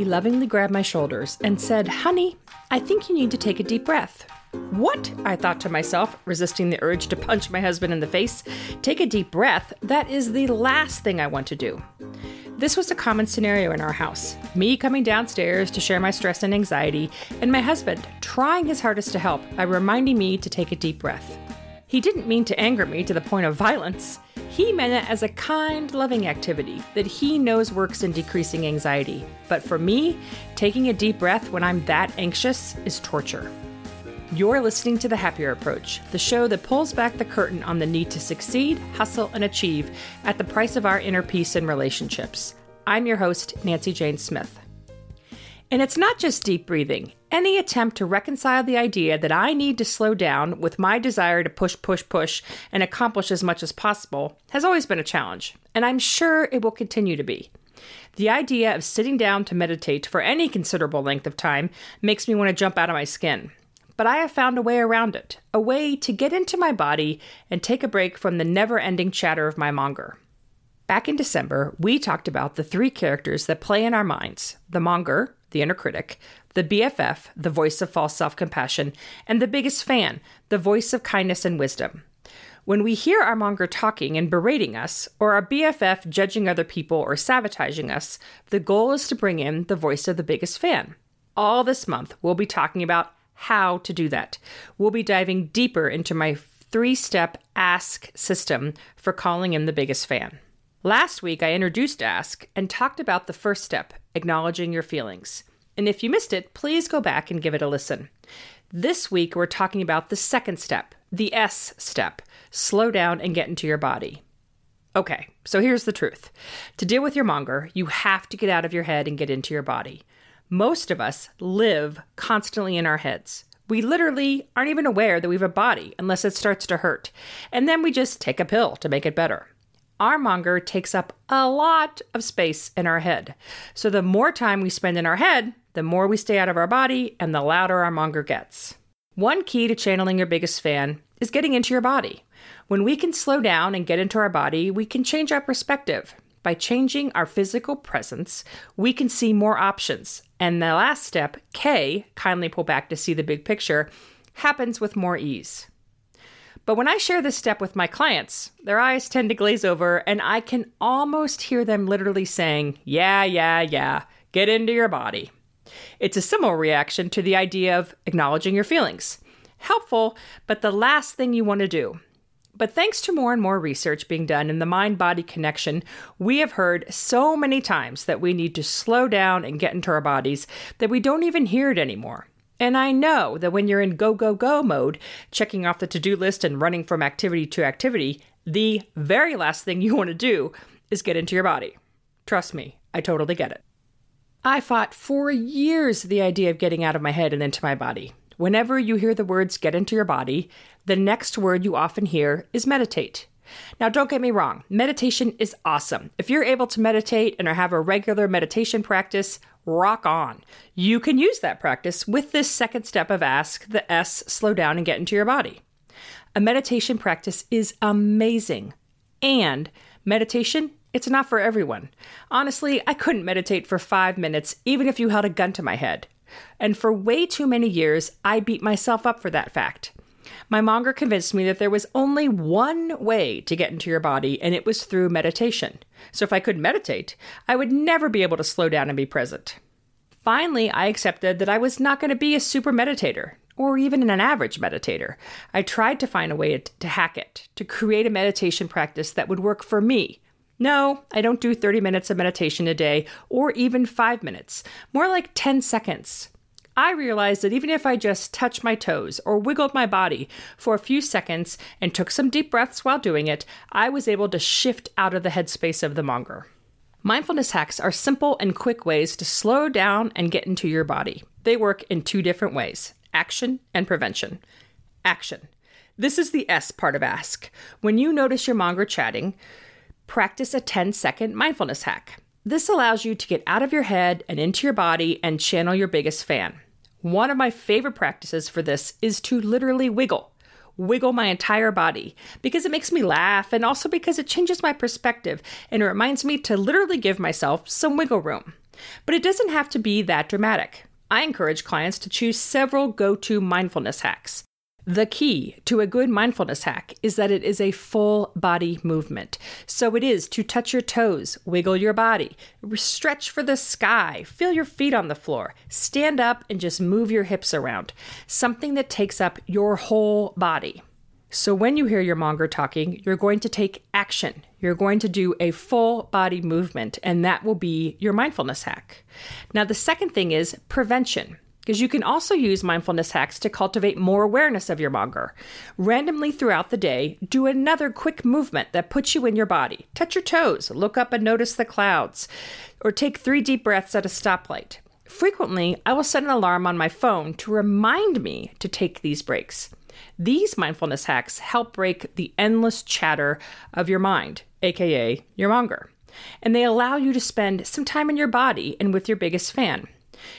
He lovingly grabbed my shoulders and said, Honey, I think you need to take a deep breath. What? I thought to myself, resisting the urge to punch my husband in the face. Take a deep breath. That is the last thing I want to do. This was a common scenario in our house me coming downstairs to share my stress and anxiety, and my husband trying his hardest to help by reminding me to take a deep breath. He didn't mean to anger me to the point of violence. He meant it as a kind, loving activity that he knows works in decreasing anxiety. But for me, taking a deep breath when I'm that anxious is torture. You're listening to The Happier Approach, the show that pulls back the curtain on the need to succeed, hustle, and achieve at the price of our inner peace and relationships. I'm your host, Nancy Jane Smith. And it's not just deep breathing. Any attempt to reconcile the idea that I need to slow down with my desire to push, push, push and accomplish as much as possible has always been a challenge, and I'm sure it will continue to be. The idea of sitting down to meditate for any considerable length of time makes me want to jump out of my skin but I have found a way around it, a way to get into my body and take a break from the never ending chatter of my monger. Back in December, we talked about the three characters that play in our minds the monger, the inner critic, the BFF, the voice of false self compassion, and the biggest fan, the voice of kindness and wisdom. When we hear our monger talking and berating us, or our BFF judging other people or sabotaging us, the goal is to bring in the voice of the biggest fan. All this month, we'll be talking about how to do that. We'll be diving deeper into my three step ask system for calling in the biggest fan. Last week, I introduced Ask and talked about the first step, acknowledging your feelings. And if you missed it, please go back and give it a listen. This week, we're talking about the second step, the S step slow down and get into your body. Okay, so here's the truth. To deal with your monger, you have to get out of your head and get into your body. Most of us live constantly in our heads. We literally aren't even aware that we have a body unless it starts to hurt. And then we just take a pill to make it better. Our monger takes up a lot of space in our head. So the more time we spend in our head, the more we stay out of our body and the louder our monger gets. One key to channeling your biggest fan is getting into your body. When we can slow down and get into our body, we can change our perspective. By changing our physical presence, we can see more options. And the last step, K, kindly pull back to see the big picture, happens with more ease. But when I share this step with my clients, their eyes tend to glaze over, and I can almost hear them literally saying, Yeah, yeah, yeah, get into your body. It's a similar reaction to the idea of acknowledging your feelings. Helpful, but the last thing you want to do. But thanks to more and more research being done in the mind body connection, we have heard so many times that we need to slow down and get into our bodies that we don't even hear it anymore. And I know that when you're in go, go, go mode, checking off the to do list and running from activity to activity, the very last thing you want to do is get into your body. Trust me, I totally get it. I fought for years the idea of getting out of my head and into my body. Whenever you hear the words get into your body, the next word you often hear is meditate. Now, don't get me wrong, meditation is awesome. If you're able to meditate and have a regular meditation practice, rock on. You can use that practice with this second step of ask, the S, slow down and get into your body. A meditation practice is amazing. And meditation, it's not for everyone. Honestly, I couldn't meditate for five minutes, even if you held a gun to my head. And for way too many years, I beat myself up for that fact. My monger convinced me that there was only one way to get into your body, and it was through meditation. So if I could meditate, I would never be able to slow down and be present. Finally, I accepted that I was not going to be a super meditator or even an average meditator. I tried to find a way to hack it, to create a meditation practice that would work for me, no, I don't do 30 minutes of meditation a day or even five minutes, more like 10 seconds. I realized that even if I just touched my toes or wiggled my body for a few seconds and took some deep breaths while doing it, I was able to shift out of the headspace of the monger. Mindfulness hacks are simple and quick ways to slow down and get into your body. They work in two different ways action and prevention. Action. This is the S part of ask. When you notice your monger chatting, practice a 10 second mindfulness hack. This allows you to get out of your head and into your body and channel your biggest fan. One of my favorite practices for this is to literally wiggle. Wiggle my entire body because it makes me laugh and also because it changes my perspective and it reminds me to literally give myself some wiggle room. But it doesn't have to be that dramatic. I encourage clients to choose several go to mindfulness hacks. The key to a good mindfulness hack is that it is a full body movement. So it is to touch your toes, wiggle your body, stretch for the sky, feel your feet on the floor, stand up and just move your hips around. Something that takes up your whole body. So when you hear your monger talking, you're going to take action. You're going to do a full body movement, and that will be your mindfulness hack. Now, the second thing is prevention because you can also use mindfulness hacks to cultivate more awareness of your monger. Randomly throughout the day, do another quick movement that puts you in your body. Touch your toes, look up and notice the clouds, or take three deep breaths at a stoplight. Frequently, I will set an alarm on my phone to remind me to take these breaks. These mindfulness hacks help break the endless chatter of your mind, aka your monger, and they allow you to spend some time in your body and with your biggest fan.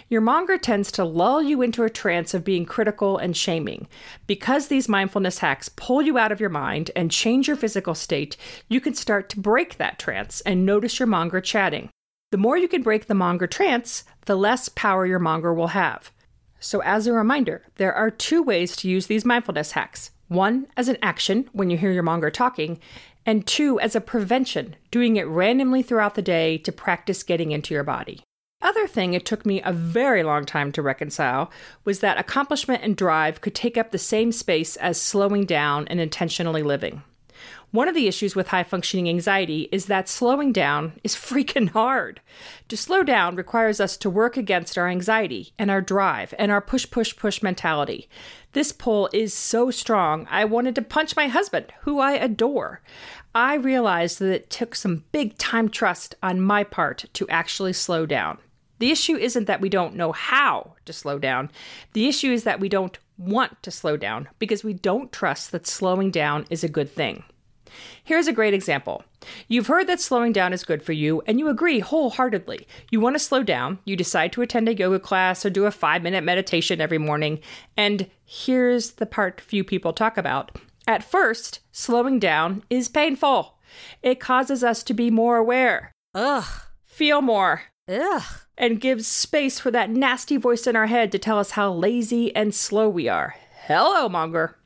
Your monger tends to lull you into a trance of being critical and shaming. Because these mindfulness hacks pull you out of your mind and change your physical state, you can start to break that trance and notice your monger chatting. The more you can break the monger trance, the less power your monger will have. So, as a reminder, there are two ways to use these mindfulness hacks one as an action when you hear your monger talking, and two as a prevention, doing it randomly throughout the day to practice getting into your body. Other thing it took me a very long time to reconcile was that accomplishment and drive could take up the same space as slowing down and intentionally living. One of the issues with high functioning anxiety is that slowing down is freaking hard. To slow down requires us to work against our anxiety and our drive and our push, push, push mentality. This pull is so strong, I wanted to punch my husband, who I adore. I realized that it took some big time trust on my part to actually slow down. The issue isn't that we don't know how to slow down. The issue is that we don't want to slow down because we don't trust that slowing down is a good thing. Here's a great example. You've heard that slowing down is good for you, and you agree wholeheartedly. You want to slow down, you decide to attend a yoga class or do a five minute meditation every morning, and here's the part few people talk about. At first, slowing down is painful. It causes us to be more aware. Ugh. Feel more. Ugh. And gives space for that nasty voice in our head to tell us how lazy and slow we are. Hello, Monger.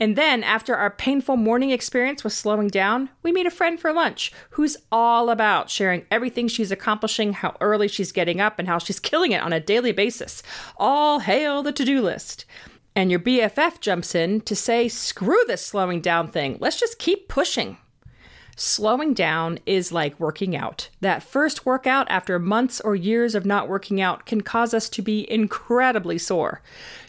And then, after our painful morning experience with slowing down, we meet a friend for lunch who's all about sharing everything she's accomplishing, how early she's getting up, and how she's killing it on a daily basis. All hail the to do list. And your BFF jumps in to say, screw this slowing down thing. Let's just keep pushing. Slowing down is like working out. That first workout after months or years of not working out can cause us to be incredibly sore.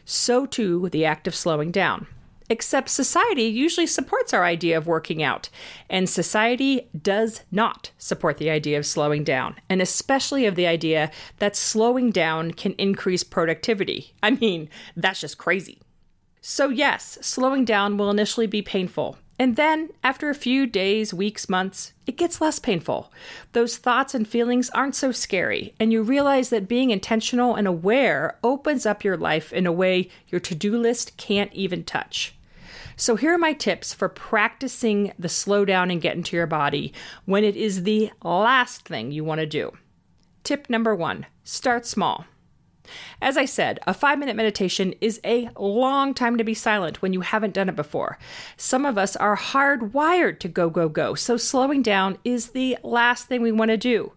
So too the act of slowing down except society usually supports our idea of working out, and society does not support the idea of slowing down, and especially of the idea that slowing down can increase productivity. I mean, that's just crazy. So, yes, slowing down will initially be painful. And then, after a few days, weeks, months, it gets less painful. Those thoughts and feelings aren't so scary, and you realize that being intentional and aware opens up your life in a way your to do list can't even touch. So, here are my tips for practicing the slow down and get into your body when it is the last thing you want to do. Tip number one start small. As I said, a five minute meditation is a long time to be silent when you haven't done it before. Some of us are hardwired to go, go, go, so slowing down is the last thing we want to do.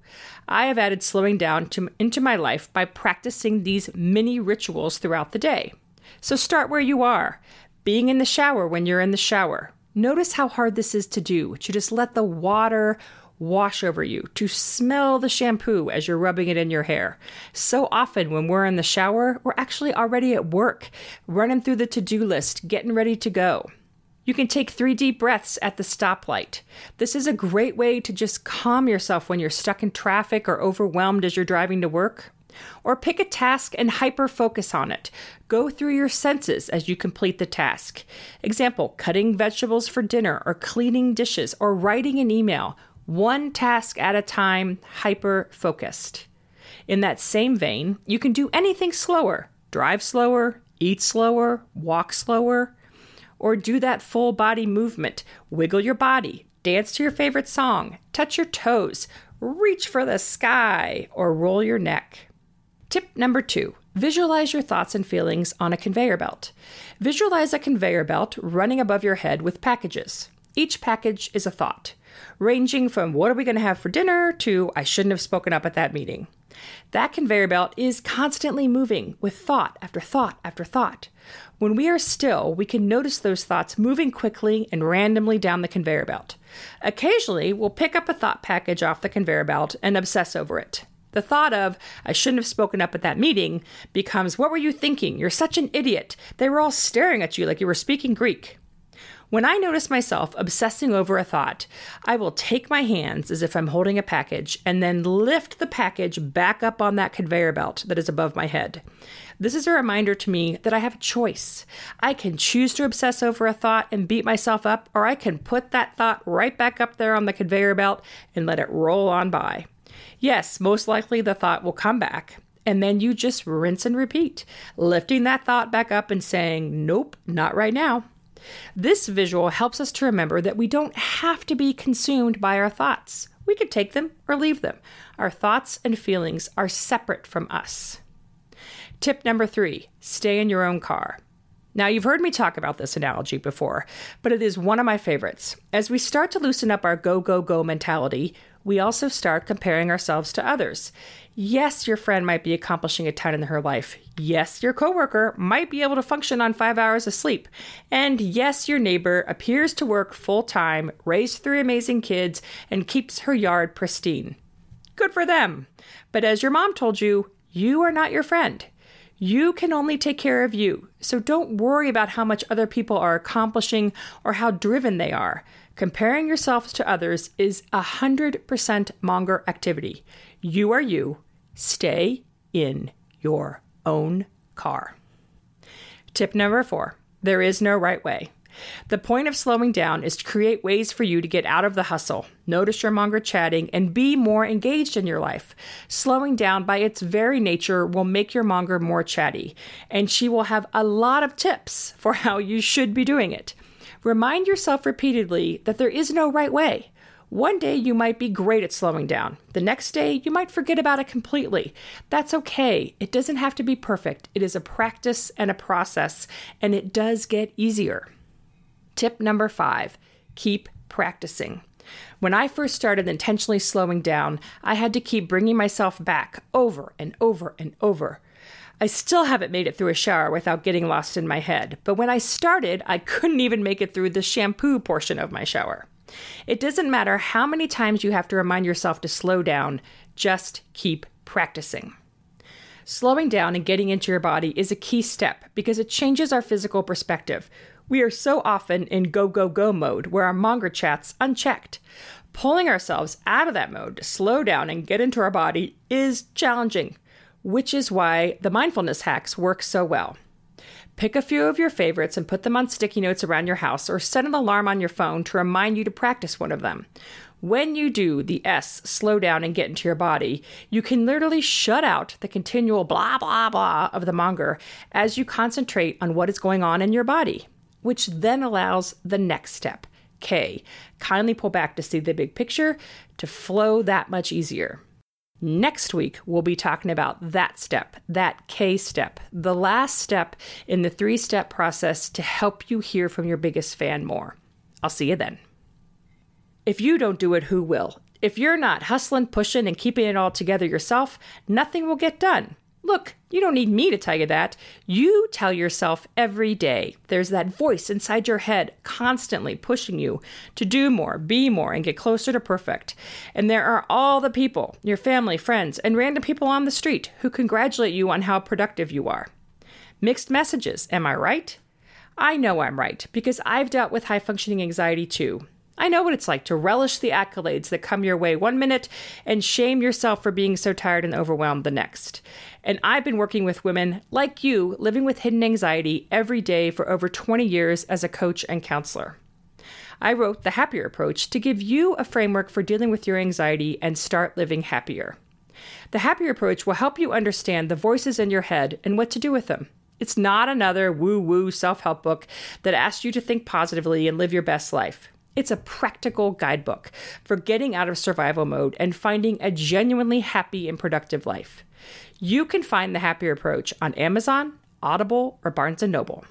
I have added slowing down to, into my life by practicing these mini rituals throughout the day. So start where you are being in the shower when you're in the shower. Notice how hard this is to do, to just let the water wash over you, to smell the shampoo as you're rubbing it in your hair. So often when we're in the shower, we're actually already at work, running through the to do list, getting ready to go. You can take three deep breaths at the stoplight. This is a great way to just calm yourself when you're stuck in traffic or overwhelmed as you're driving to work. Or pick a task and hyper focus on it. Go through your senses as you complete the task. Example cutting vegetables for dinner, or cleaning dishes, or writing an email. One task at a time, hyper focused. In that same vein, you can do anything slower drive slower, eat slower, walk slower, or do that full body movement. Wiggle your body, dance to your favorite song, touch your toes, reach for the sky, or roll your neck. Tip number two visualize your thoughts and feelings on a conveyor belt. Visualize a conveyor belt running above your head with packages. Each package is a thought, ranging from what are we going to have for dinner to I shouldn't have spoken up at that meeting. That conveyor belt is constantly moving with thought after thought after thought. When we are still, we can notice those thoughts moving quickly and randomly down the conveyor belt. Occasionally, we'll pick up a thought package off the conveyor belt and obsess over it. The thought of, I shouldn't have spoken up at that meeting, becomes, What were you thinking? You're such an idiot. They were all staring at you like you were speaking Greek. When I notice myself obsessing over a thought, I will take my hands as if I'm holding a package and then lift the package back up on that conveyor belt that is above my head. This is a reminder to me that I have a choice. I can choose to obsess over a thought and beat myself up, or I can put that thought right back up there on the conveyor belt and let it roll on by. Yes, most likely the thought will come back, and then you just rinse and repeat, lifting that thought back up and saying, Nope, not right now. This visual helps us to remember that we don't have to be consumed by our thoughts. We could take them or leave them. Our thoughts and feelings are separate from us. Tip number three stay in your own car. Now, you've heard me talk about this analogy before, but it is one of my favorites. As we start to loosen up our go, go, go mentality, we also start comparing ourselves to others. Yes, your friend might be accomplishing a ton in her life. Yes, your coworker might be able to function on five hours of sleep. And yes, your neighbor appears to work full time, raise three amazing kids, and keeps her yard pristine. Good for them. But as your mom told you, you are not your friend. You can only take care of you, so don't worry about how much other people are accomplishing or how driven they are. Comparing yourselves to others is a 100% monger activity. You are you. Stay in your own car. Tip number four there is no right way. The point of slowing down is to create ways for you to get out of the hustle, notice your monger chatting, and be more engaged in your life. Slowing down by its very nature will make your monger more chatty, and she will have a lot of tips for how you should be doing it. Remind yourself repeatedly that there is no right way. One day you might be great at slowing down. The next day you might forget about it completely. That's okay. It doesn't have to be perfect. It is a practice and a process, and it does get easier. Tip number five keep practicing. When I first started intentionally slowing down, I had to keep bringing myself back over and over and over. I still haven't made it through a shower without getting lost in my head, but when I started, I couldn't even make it through the shampoo portion of my shower. It doesn't matter how many times you have to remind yourself to slow down, just keep practicing. Slowing down and getting into your body is a key step because it changes our physical perspective. We are so often in go, go, go mode where our monger chat's unchecked. Pulling ourselves out of that mode to slow down and get into our body is challenging which is why the mindfulness hacks work so well. Pick a few of your favorites and put them on sticky notes around your house or set an alarm on your phone to remind you to practice one of them. When you do the S, slow down and get into your body, you can literally shut out the continual blah, blah, blah of the monger as you concentrate on what is going on in your body, which then allows the next step, K. Kindly pull back to see the big picture to flow that much easier. Next week, we'll be talking about that step, that K step, the last step in the three step process to help you hear from your biggest fan more. I'll see you then. If you don't do it, who will? If you're not hustling, pushing, and keeping it all together yourself, nothing will get done. Look, you don't need me to tell you that. You tell yourself every day. There's that voice inside your head constantly pushing you to do more, be more, and get closer to perfect. And there are all the people, your family, friends, and random people on the street who congratulate you on how productive you are. Mixed messages, am I right? I know I'm right because I've dealt with high functioning anxiety too. I know what it's like to relish the accolades that come your way one minute and shame yourself for being so tired and overwhelmed the next. And I've been working with women like you living with hidden anxiety every day for over 20 years as a coach and counselor. I wrote The Happier Approach to give you a framework for dealing with your anxiety and start living happier. The Happier Approach will help you understand the voices in your head and what to do with them. It's not another woo woo self help book that asks you to think positively and live your best life. It's a practical guidebook for getting out of survival mode and finding a genuinely happy and productive life. You can find the Happier Approach on Amazon, Audible, or Barnes & Noble.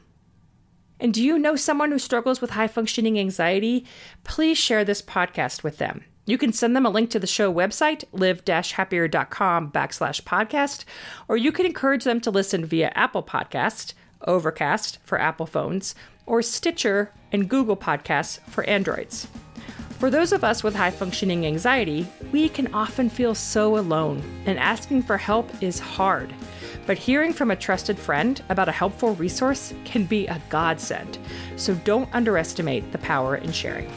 And do you know someone who struggles with high functioning anxiety? Please share this podcast with them. You can send them a link to the show website, live-happier.com backslash podcast, or you can encourage them to listen via Apple Podcast, Overcast for Apple phones, or Stitcher and Google Podcasts for Androids. For those of us with high functioning anxiety, we can often feel so alone, and asking for help is hard. But hearing from a trusted friend about a helpful resource can be a godsend. So don't underestimate the power in sharing.